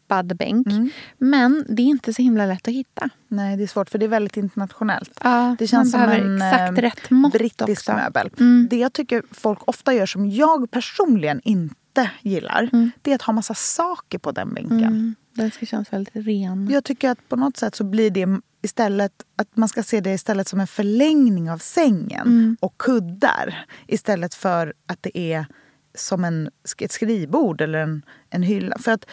stoppad bänk. Mm. Men det är inte så himla lätt att hitta. Nej, det är svårt för det är väldigt internationellt. Ja, Det känns som en exakt eh, rätt mått brittisk också. möbel. Mm. Det jag tycker folk ofta gör som jag personligen inte gillar det är att ha massa saker på den bänken. Mm, den ska kännas väldigt ren. Jag tycker att på något sätt så blir det istället att man ska se det istället som en förlängning av sängen Mm. och kuddar istället för att det är som en, ett skrivbord eller en, en hylla. För att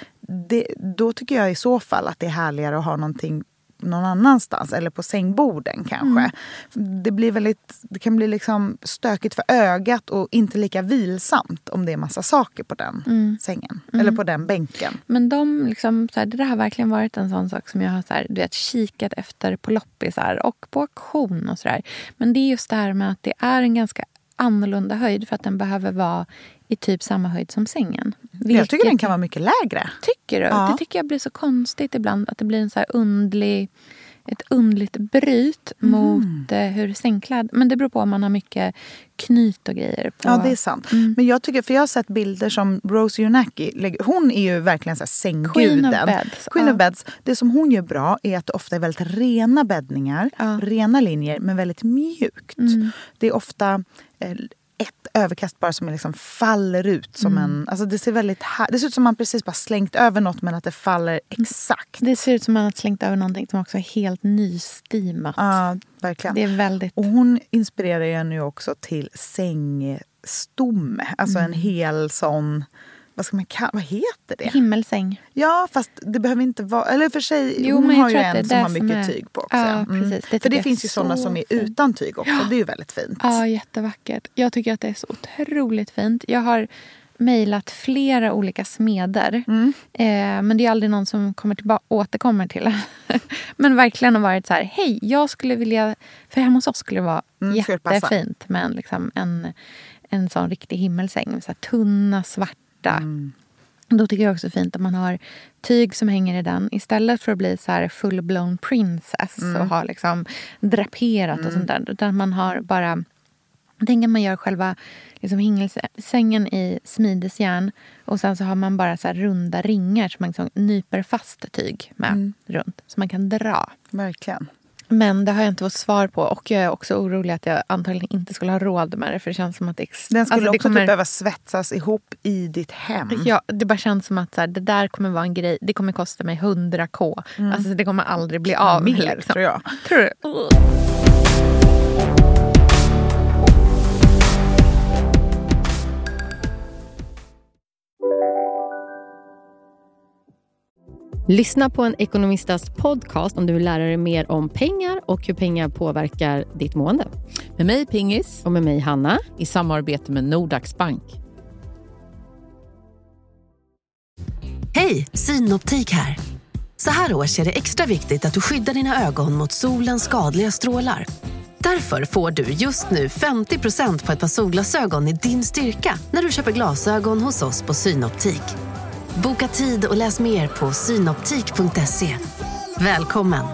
det, då tycker jag i så fall att det är härligare att ha någonting någon annanstans eller på sängborden kanske. Det, blir väldigt, det kan bli liksom stökigt för ögat och inte lika vilsamt om det är massa saker på den sängen eller på den bänken. Men de, liksom, så här, det där har verkligen varit en sån sak som jag har så här, du vet, kikat efter på loppisar och på auktion. och så där. Men det är just det här med att det är en ganska annorlunda höjd för att den behöver vara i typ samma höjd som sängen. Jag tycker Vilket- den kan vara mycket lägre. Tycker du? Ja. Det tycker jag blir så konstigt ibland. Att det blir en så här undlig, ett undligt bryt Mhm. mot eh, hur sängklädd... Men det beror på om man har mycket knyt och grejer. På. Ja, det är sant. Mm. Men jag tycker, för jag har sett bilder som Rose lägger- Hon är ju verkligen så här sängguden. Queen of beds, Queen ja. of beds. Det som hon gör bra är att det ofta är väldigt rena bäddningar, Ja. Mm. rena linjer, men väldigt mjukt. Det är ofta eh, ett överkast bara som liksom faller ut. Som Mm. en, alltså det, ser väldigt, här- det ser ut som man precis bara slängt över något men att det faller exakt. Det ser ut som att man har slängt över någonting som också är helt nystimat. Ja, verkligen. Det är väldigt... Och hon inspirerar ju nu också till sängstomme. Alltså Mm. en hel sån... Vad ska man kalla Vad heter det? Himmelsäng. Ja, fast det behöver inte vara... Eller för sig, Jo, hon har ju en som har mycket är- tyg på också. Ja, precis. Det för det finns ju sådana så som är utan tyg också. Det är ju väldigt fint. Ja, jättevackert. Jag tycker att det är så otroligt fint. Jag har mejlat flera olika smeder. Mm. Eh, men det är aldrig någon som kommer tillba- återkommer till men verkligen har varit så här, hej, jag skulle vilja... För hemma hos oss skulle det vara Mm, jättefint med en, liksom, en, en sån riktig himmelsäng. Så här, tunna, svarta. Mm. Då tycker jag också fint att man har tyg som hänger i den istället för att bli så här full-blown princess Mm. och ha liksom draperat och sånt där. Utan man har bara... Tänker att man gör själva liksom hingelsängen i smidesjärn och sen så har man bara så runda ringar som man liksom nyper fast tyg med Mm. runt. Så man kan dra. Verkligen. Men det har jag inte fått svar på. Och jag är också orolig att jag antagligen inte skulle ha råd med det. För det känns som att det, Den skulle alltså, också kommer- typ behöva svetsas ihop i ditt hem. Ja, det bara känns som att så här, det där kommer vara en grej. Det kommer kosta mig 100 k. Alltså, det kommer aldrig bli av. Mm. Mer, liksom. tror jag. Tror du? Lyssna på en ekonomistas podcast om du vill lära dig mer om pengar och hur pengar påverkar ditt mående. Med mig Pingis Och med mig Hanna. i samarbete med Nordax Bank. Hej, Synoptik här. Så här års är det extra viktigt att du skyddar dina ögon mot solens skadliga strålar. Därför får du just nu 50% på ett par solglasögon i din styrka när du köper glasögon hos oss på Synoptik. Boka tid och läs mer på synoptik.se. Välkommen!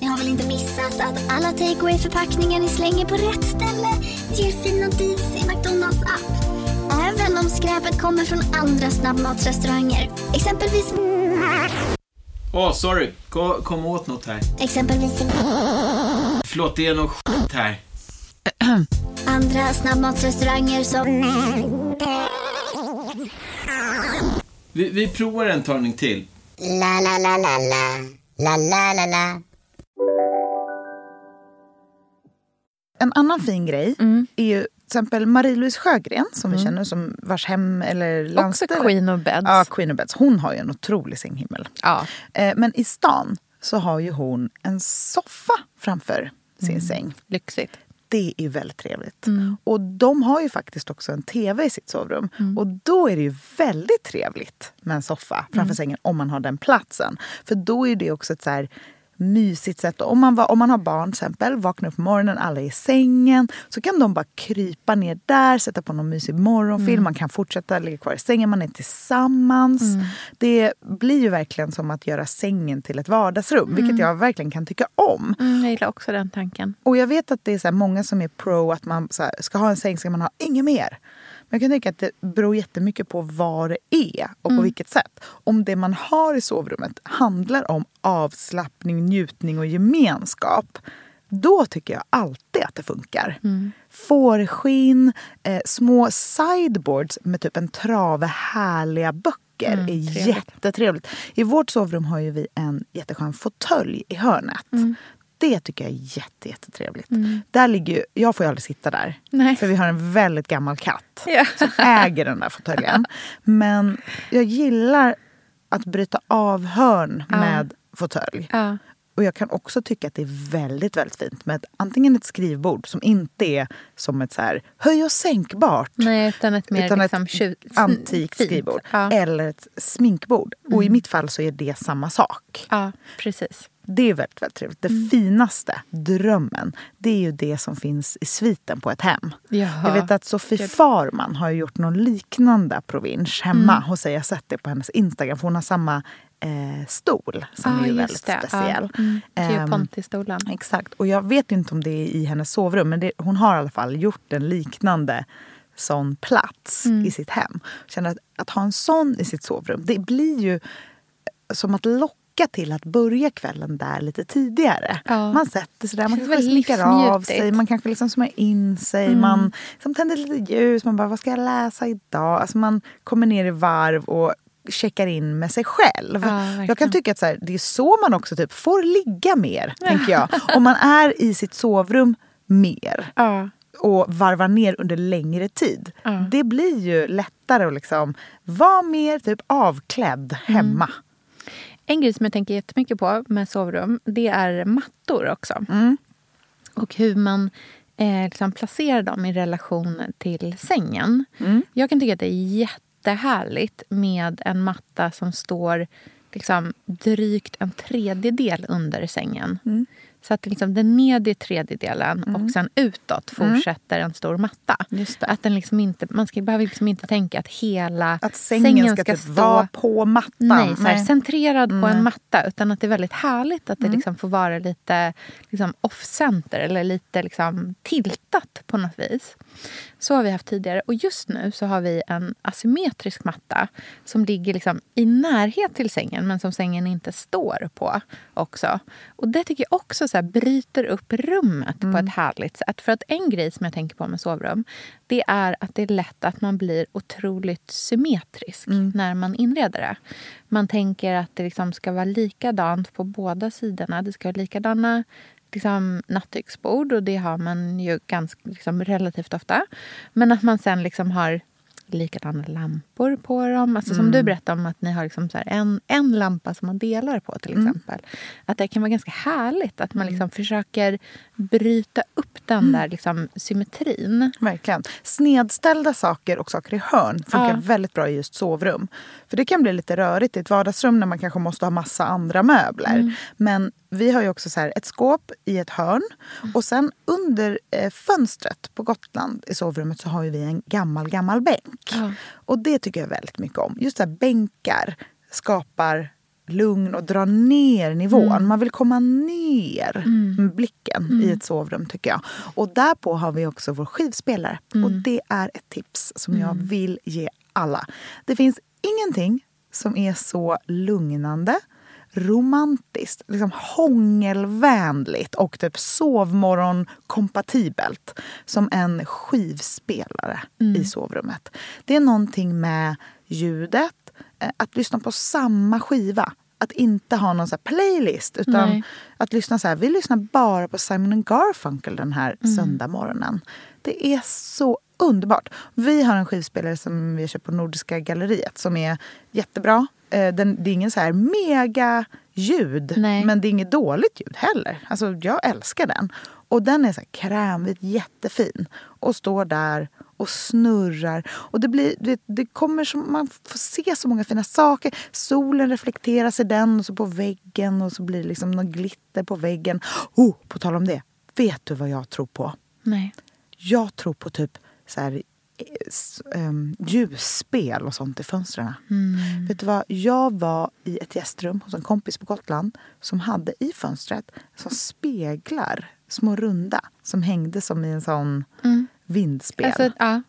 Ni har väl inte missat att alla takeaway förpackningar ni slänger på rätt ställe ger fina deals i McDonalds app. Även om skräpet kommer från andra snabbmatsrestauranger. Exempelvis... Åh, sorry. Kom, kom åt något här. Exempelvis... Förlåt, det är något skit här. Andra snabbmatsrestauranger som... Vi, vi provar en talning till. La, la, la, la, la. La, la, la, la. En annan fin grej Mm. är ju till exempel Marie-Louise Sjögren som vi känner som vars hem eller Också landställe. Queen of Beds. Ja, Queen of Beds. Hon har ju en otrolig sänghimmel. Ja. Eh, men i stan så har ju hon en soffa framför sin säng. Lyxigt. Det är väldigt trevligt. Mm. Och de har ju faktiskt också en tv i sitt sovrum. Och då är det ju väldigt trevligt med en soffa framför sängen om man har den platsen. För då är det också ett så här mysigt sätt. Om man, var, om man har barn till exempel, vaknar upp på morgonen, alla är i sängen. Så kan de bara krypa ner där, sätta på någon mysig morgonfilm. Man kan fortsätta ligga kvar i sängen, man är tillsammans. Det blir ju verkligen som att göra sängen till ett vardagsrum. Vilket jag verkligen kan tycka om. Mm, jag gillar också den tanken. Och jag vet att det är så många som är pro att man så här, ska ha en säng ska man ha inget mer. Men jag kan tycka att det beror jättemycket på vad det är och på vilket sätt. Om det man har i sovrummet handlar om avslappning, njutning och gemenskap då tycker jag alltid att det funkar. Fårskinn, eh, små sideboards med typ en trave härliga böcker är jättetrevligt. I vårt sovrum har ju vi en jätteskön fåtölj i hörnet. Det tycker jag är jätte, jättetrevligt. Där ligger ju, jag får ju aldrig sitta där. Nej. För vi har en väldigt gammal katt Ja. som äger den där fåtöljen. Men jag gillar att bryta av hörn med fåtölj. Ja. Och jag kan också tycka att det är väldigt, väldigt fint med ett, antingen ett skrivbord som inte är som ett så här höj och sänkbart. Nej, utan ett mer utan liksom, ett antikt fint. skrivbord. Ja. Mm. Eller ett sminkbord. Och i mitt fall så är det samma sak. ja, precis. Det är väldigt, väldigt trevligt. Det Mm. finaste, drömmen, det är ju det som finns i sviten på ett hem. Jaha. Jag vet att Sofie Farman har gjort någon liknande provins hemma Mm. hos sig. Jag har sett det på hennes Instagram. För hon har samma eh, stol som Ja, är väldigt det. speciell. Ja. Mm. Ehm, Ponti-stolen. Exakt. Och jag vet inte om det är i hennes sovrum men det, hon har i alla fall gjort en liknande sån plats Mm. i sitt hem. Känner att, att ha en sån i sitt sovrum, det blir ju som att locka till att börja kvällen där lite tidigare. Ja. Man sätter sig där, man kanske slickar av sig, man kanske liksom smörjer in sig, Mm. man liksom tänder lite ljus, man bara vad ska jag läsa idag? Alltså man kommer ner i varv och checkar in med sig själv. verkligen. jag kan tycka att så här, det är så man också typ får ligga mer, tänker jag. Om man är i sitt sovrum mer Ja. och varvar ner under längre tid. Ja. Det blir ju lättare att liksom vara mer typ avklädd hemma. En grej som jag tänker jättemycket på med sovrum, det är mattor också. Och hur man eh, liksom placerar dem i relation till sängen. Jag kan tycka att det är jättehärligt med en matta som står liksom drygt en tredjedel under sängen. Så att liksom den nedre tredjedelen och sen utåt fortsätter en stor matta. Att den liksom inte, man ska, behöver liksom inte tänka att hela Att sängen, ska, typ stå vara på mattan. Nej, så här, Nej. centrerad på en matta. Utan att det är väldigt härligt att det liksom får vara lite liksom, off-center eller lite liksom, tiltat på något vis. Så har vi haft tidigare. Och just nu så har vi en asymmetrisk matta som ligger liksom i närhet till sängen men som sängen inte står på också. Och det tycker jag också så här, bryter upp rummet på ett härligt sätt. För att en grej som jag tänker på med sovrum det är att det är lätt att man blir otroligt symmetrisk när man inreder det. Man tänker att det liksom ska vara likadant på båda sidorna. Det ska vara likadana liksom, nattduksbord och det har man ju ganska, liksom, relativt ofta. Men att man sen liksom har likadana lampor på dem. Alltså Som du berättade om att ni har liksom en, en lampa som man delar på till exempel. Att det kan vara ganska härligt att man liksom försöker bryta upp den där liksom symmetrin. Verkligen. Snedställda saker och saker i hörn funkar Ja. väldigt bra i just sovrum. För det kan bli lite rörigt i ett vardagsrum när man kanske måste ha massa andra möbler. Mm. Men vi har ju också så här ett skåp i ett hörn. Och sen under eh, fönstret på Gotland i sovrummet så har vi en gammal, gammal bänk. Ja. Och det tycker jag väldigt mycket om. Just så här, bänkar skapar lugn och drar ner nivån. Mm. Man vill komma ner med blicken i ett sovrum tycker jag. Och därpå har vi också vår skivspelare. Mm. Och det är ett tips som jag vill ge alla. Det finns ingenting som är så lugnande romantiskt, liksom hångelvänligt och typ sovmorgonkompatibelt som en skivspelare i sovrummet. Det är någonting med ljudet, eh, att lyssna på samma skiva. Att inte ha någon så playlist utan Nej. att lyssna så här. Vi lyssnar bara på Simon Garfunkel den här söndagmorgonen. Det är så underbart. Vi har en skivspelare som vi köpt på Nordiska galleriet som är jättebra. Eh, den, det är ingen så här mega ljud, Nej. men det är inget dåligt ljud heller. Alltså, jag älskar den. Och den är så här krämvit, jättefin. Och står där och snurrar. Och det, blir, det, det kommer som, man får se så många fina saker. Solen reflekteras i den och så på väggen och så blir det liksom något glitter på väggen. Oh, på tal om det, vet du vad jag tror på? Nej. Jag tror på typ så här, eh, ehm, ljusspel och sånt i fönstren. Vet du vad? Jag var i ett gästrum hos en kompis på Gotland som hade i fönstret som speglar, små runda, som hängde som i en sån vindspel Alltså, ja.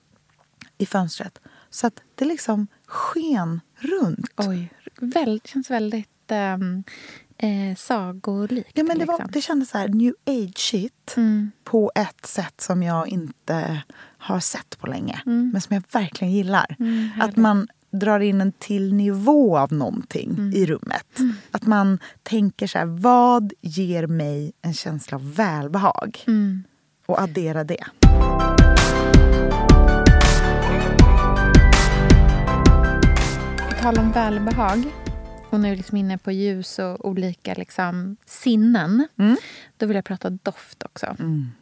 i fönstret. Så att det liksom sken runt. Oj. Väl, känns väldigt um, eh, sagolikt. Ja, men det, var, liksom. det kändes så här new age-shit Mm. på ett sätt som jag inte har sett på länge. Men som jag verkligen gillar. Mm, att man drar in en till nivå av någonting Mm. i rummet. Att man tänker så här, vad ger mig en känsla av välbehag? Mm. Och addera det. På tal om välbehag, och nu liksom inne på ljus och olika liksom, sinnen. Då vill jag prata doft också.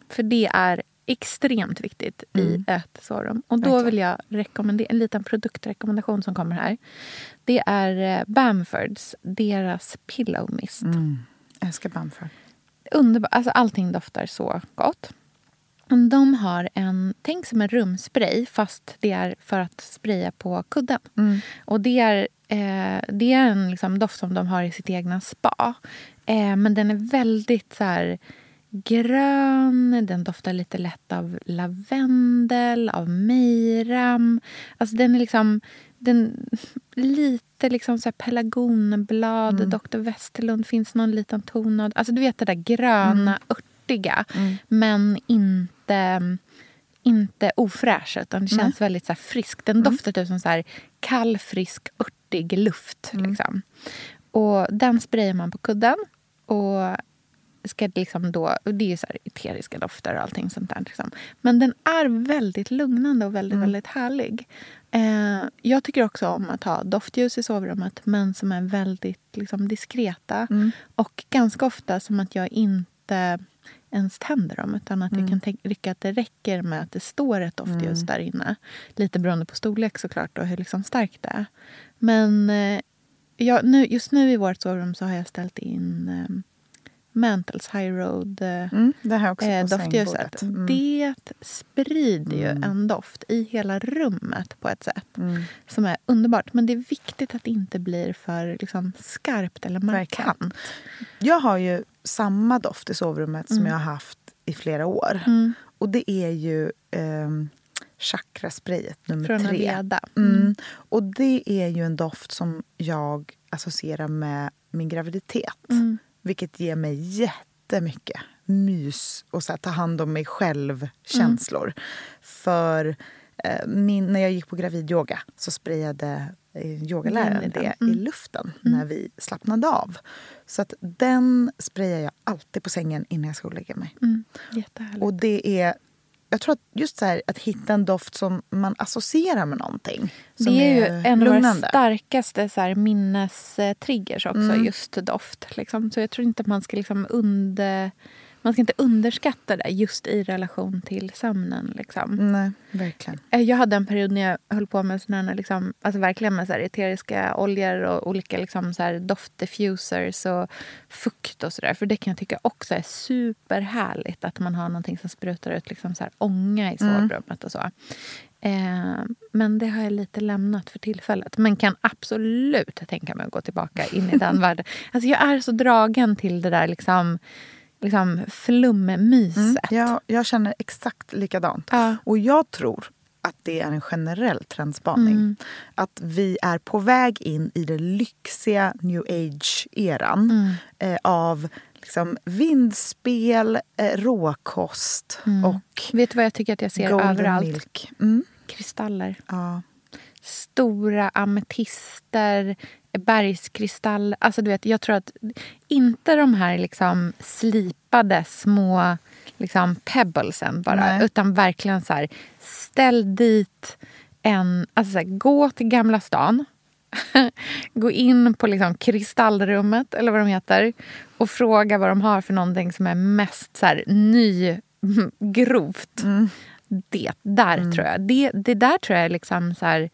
För det är extremt viktigt i ett sovrum. Och då vill jag rekommendera en liten produktrekommendation som kommer här. Det är eh, Bamfords, deras Pillow Mist. Jag älskar Bamford. Underbar. Alltså, allting doftar så gott. De har en, tänk som en rumspray fast det är för att spraya på kudden. Och det är, eh, det är en liksom, doft som de har i sitt egna spa. Eh, men den är väldigt så här, grön, den doftar lite lätt av lavendel, av mejram. Alltså den är liksom... Den, lite liksom så pelargonblad, Dr. Westerlund, finns någon liten ton av... Alltså du vet det där gröna, örtiga, men inte, inte ofräsch utan det känns väldigt så friskt. Den doftar typ som så här kall, frisk, örtig luft. Liksom. Och den sprayar man på kudden. Och ska liksom då, och det är så här eteriska dofter och allting sånt där. Liksom. Men den är väldigt lugnande och väldigt, väldigt härlig. Eh, jag tycker också om att ha doftljus i sovrummet men som är väldigt liksom, diskreta. Och ganska ofta som att jag inte ens tänder dem utan att jag kan tycka att det räcker med att det står ett doftljus där inne. Lite beroende på storlek såklart och hur liksom starkt det är. Men eh, jag, nu, just nu i vårt sovrum så har jag ställt in eh, Mantles High Road eh, Mm, det här också eh, doftljuset. Mm. Det sprider ju en doft i hela rummet på ett sätt som är underbart. Men det är viktigt att det inte blir för liksom, skarpt eller markant. Jag har ju samma doft i sovrummet som jag har haft i flera år. Och det är ju ehm, chakrasprayet nummer Från tre. Aveda. Mm. Och det är ju en doft som jag associerar med min graviditet. Vilket ger mig jättemycket mys och så här, ta hand om mig själv-känslor. För eh, min, när jag gick på gravidyoga så sprayade eh, yogaläraren det den. i luften när vi slappnade av. Så att den sprayar jag alltid på sängen innan jag ska gå och lägga mig. Mm. Och det är... Jag tror att just så här, att hitta en doft som man associerar med någonting. Som det är ju en av våra lugnande. starkaste så här, minnestriggers också, Mm. just doft. Liksom. Så jag tror inte att man ska liksom under... Man ska inte underskatta det just i relation till sömnen. Liksom. Nej, verkligen. Eh, Jag hade en period när jag höll på med såna här, liksom, alltså verkligen med så här eteriska oljor och olika liksom, så här doftdiffusers och fukt och sådär. För det kan jag tycka också är superhärligt att man har någonting som sprutar ut liksom, så här ånga i sovrummet och så. Eh, men det har jag lite lämnat för tillfället. Men kan absolut tänka mig att gå tillbaka in i den världen. Alltså jag är så dragen till det där liksom, liksom flummyset. Jag, jag känner exakt likadant. Ja. Och jag tror att det är en generell trendspaning. Mm. Att vi är på väg in i den lyxiga new age-eran Mm. eh, av liksom vindspel, eh, råkost och Vet du vad jag tycker att jag ser Mm. överallt? milk. Mm. Kristaller. Ja. Stora ametister, bergskristaller. Alltså, du vet, jag tror att inte de här liksom slipade små liksom, pebblesen bara. Nej. Utan verkligen så här, ställ dit en... Alltså så här, gå till Gamla stan. gå in på liksom kristallrummet, eller vad de heter och fråga vad de har för någonting som är mest så här, nygrovt. Mm. Det där mm. tror jag. Det, det där tror jag är liksom så här,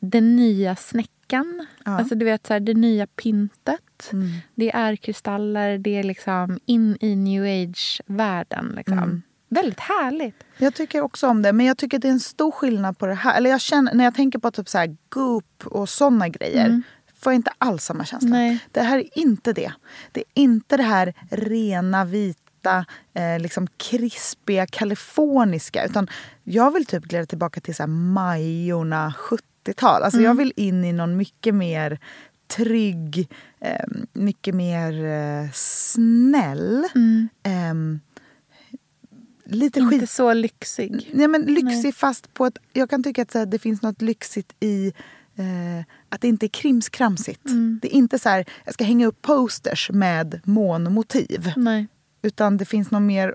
den nya snäckan. Ja. Alltså du vet så här, det nya pyntet. Mm. Det är kristaller, det är liksom in i new age-världen. Liksom. Mm. Väldigt härligt. Jag tycker också om det, men jag tycker det är en stor skillnad på det här. Eller jag känner, när jag tänker på typ så här Goop och såna grejer mm. får jag inte alls samma känsla. Nej. Det här är inte det. Det är inte det här rena, vita, eh, liksom krispiga, kaliforniska. Utan jag vill typ glida tillbaka till så här Majorna 70-tal. Alltså mm. jag vill in i någon mycket mer trygg, eh, mycket mer eh, snäll. Mm. Eh, lite Inte skit... så lyxig. Nej, men lyxig Nej. fast på ett... Jag kan tycka att här, det finns något lyxigt i eh, att det inte är krimskramsigt. Mm. Det är inte så här, jag ska hänga upp posters med månmotiv. Nej. Utan det finns något mer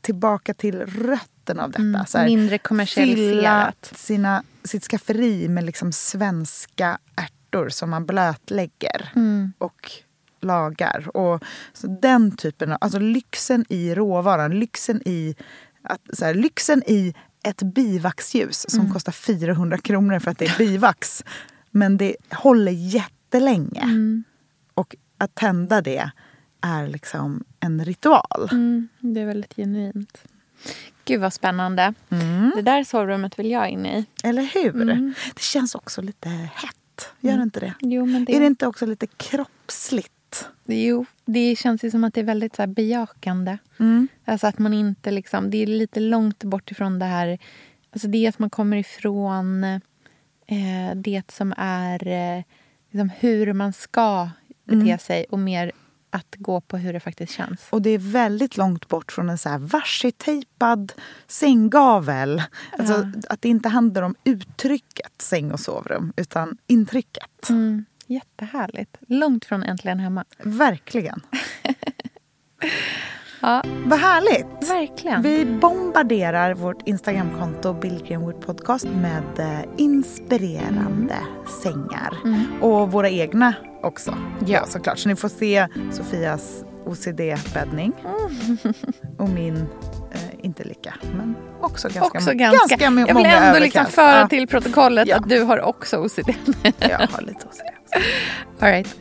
tillbaka till rötten av detta. Mm. Så här, Mindre kommersialiserat. Sina, sitt skafferi med liksom svenska ärtor som man blötlägger. Mm. Och lagar. Och så den typen av, alltså lyxen i råvaran, lyxen i, att, så här, lyxen i ett bivaxljus som mm. kostar 400 kronor för att det är bivax. Men det håller jättelänge. Mm. Och att tända det är liksom en ritual. Mm, det är väldigt genuint. Gud vad spännande. Mm. Det där sovrummet vill jag in i. Eller hur? Mm. Det känns också lite hett. Gör mm. inte det? Jo, men det... Är det inte också lite kroppsligt? Jo, det känns ju som att det är väldigt så här bejakande. Mm. Alltså att man inte liksom, det är lite långt bort ifrån det här... Alltså det är att man kommer ifrån eh, det som är eh, liksom hur man ska bete mm. sig och mer att gå på hur det faktiskt känns. Och det är väldigt långt bort från en så här varsittejpad sänggavel. Alltså, ja. Att det inte handlar om uttrycket säng och sovrum, utan intrycket. Mm. Jättehärligt. Långt från Äntligen hemma. Verkligen. ja. Vad härligt! Verkligen. Vi bombarderar vårt Instagramkonto Bill Greenwood Podcast med eh, inspirerande mm. sängar. Mm. Och våra egna också. Ja. såklart. Så ni får se Sofias OCD-bäddning. Mm. Och min inte lika, men också ganska, också ganska. ganska många Jag vill ändå liksom föra till protokollet ja. att du har också OCD. jag har lite OCD. All right.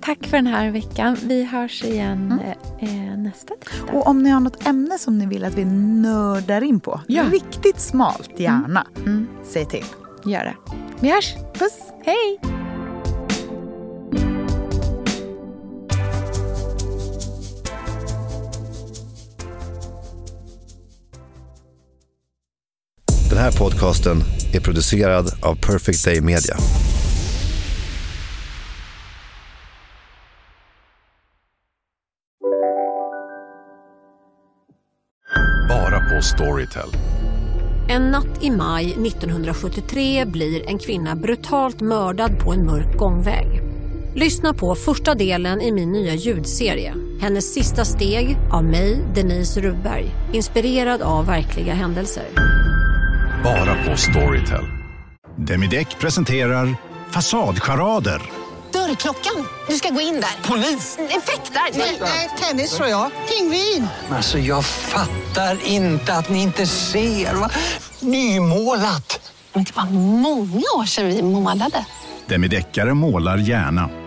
Tack för den här veckan. Vi hörs igen mm. eh, nästa tisdag. Och om ni har något ämne som ni vill att vi nördar in på, ja. riktigt smalt gärna, mm. Mm. säg till. Gör det. Vi hörs. Puss. Hej. Här podcasten är producerad av Perfect Day Media. Storytel. En natt i maj 1973 blir en kvinna brutalt mördad på en mörk gångväg. Lyssna på första delen i min nya ljudserie. Hennes sista steg av mig, Denise Rubberg. Inspirerad av verkliga händelser. Bara på Storytel. Demideck presenterar Fasadcharader Dörrklockan. Du ska gå in där. Polis? Effektar? Nej, tennis tror jag. Pingvin. Alltså, jag fattar inte att ni inte ser. Va? Nymålat. Men det var många år sedan vi målade. Demideckare målar gärna,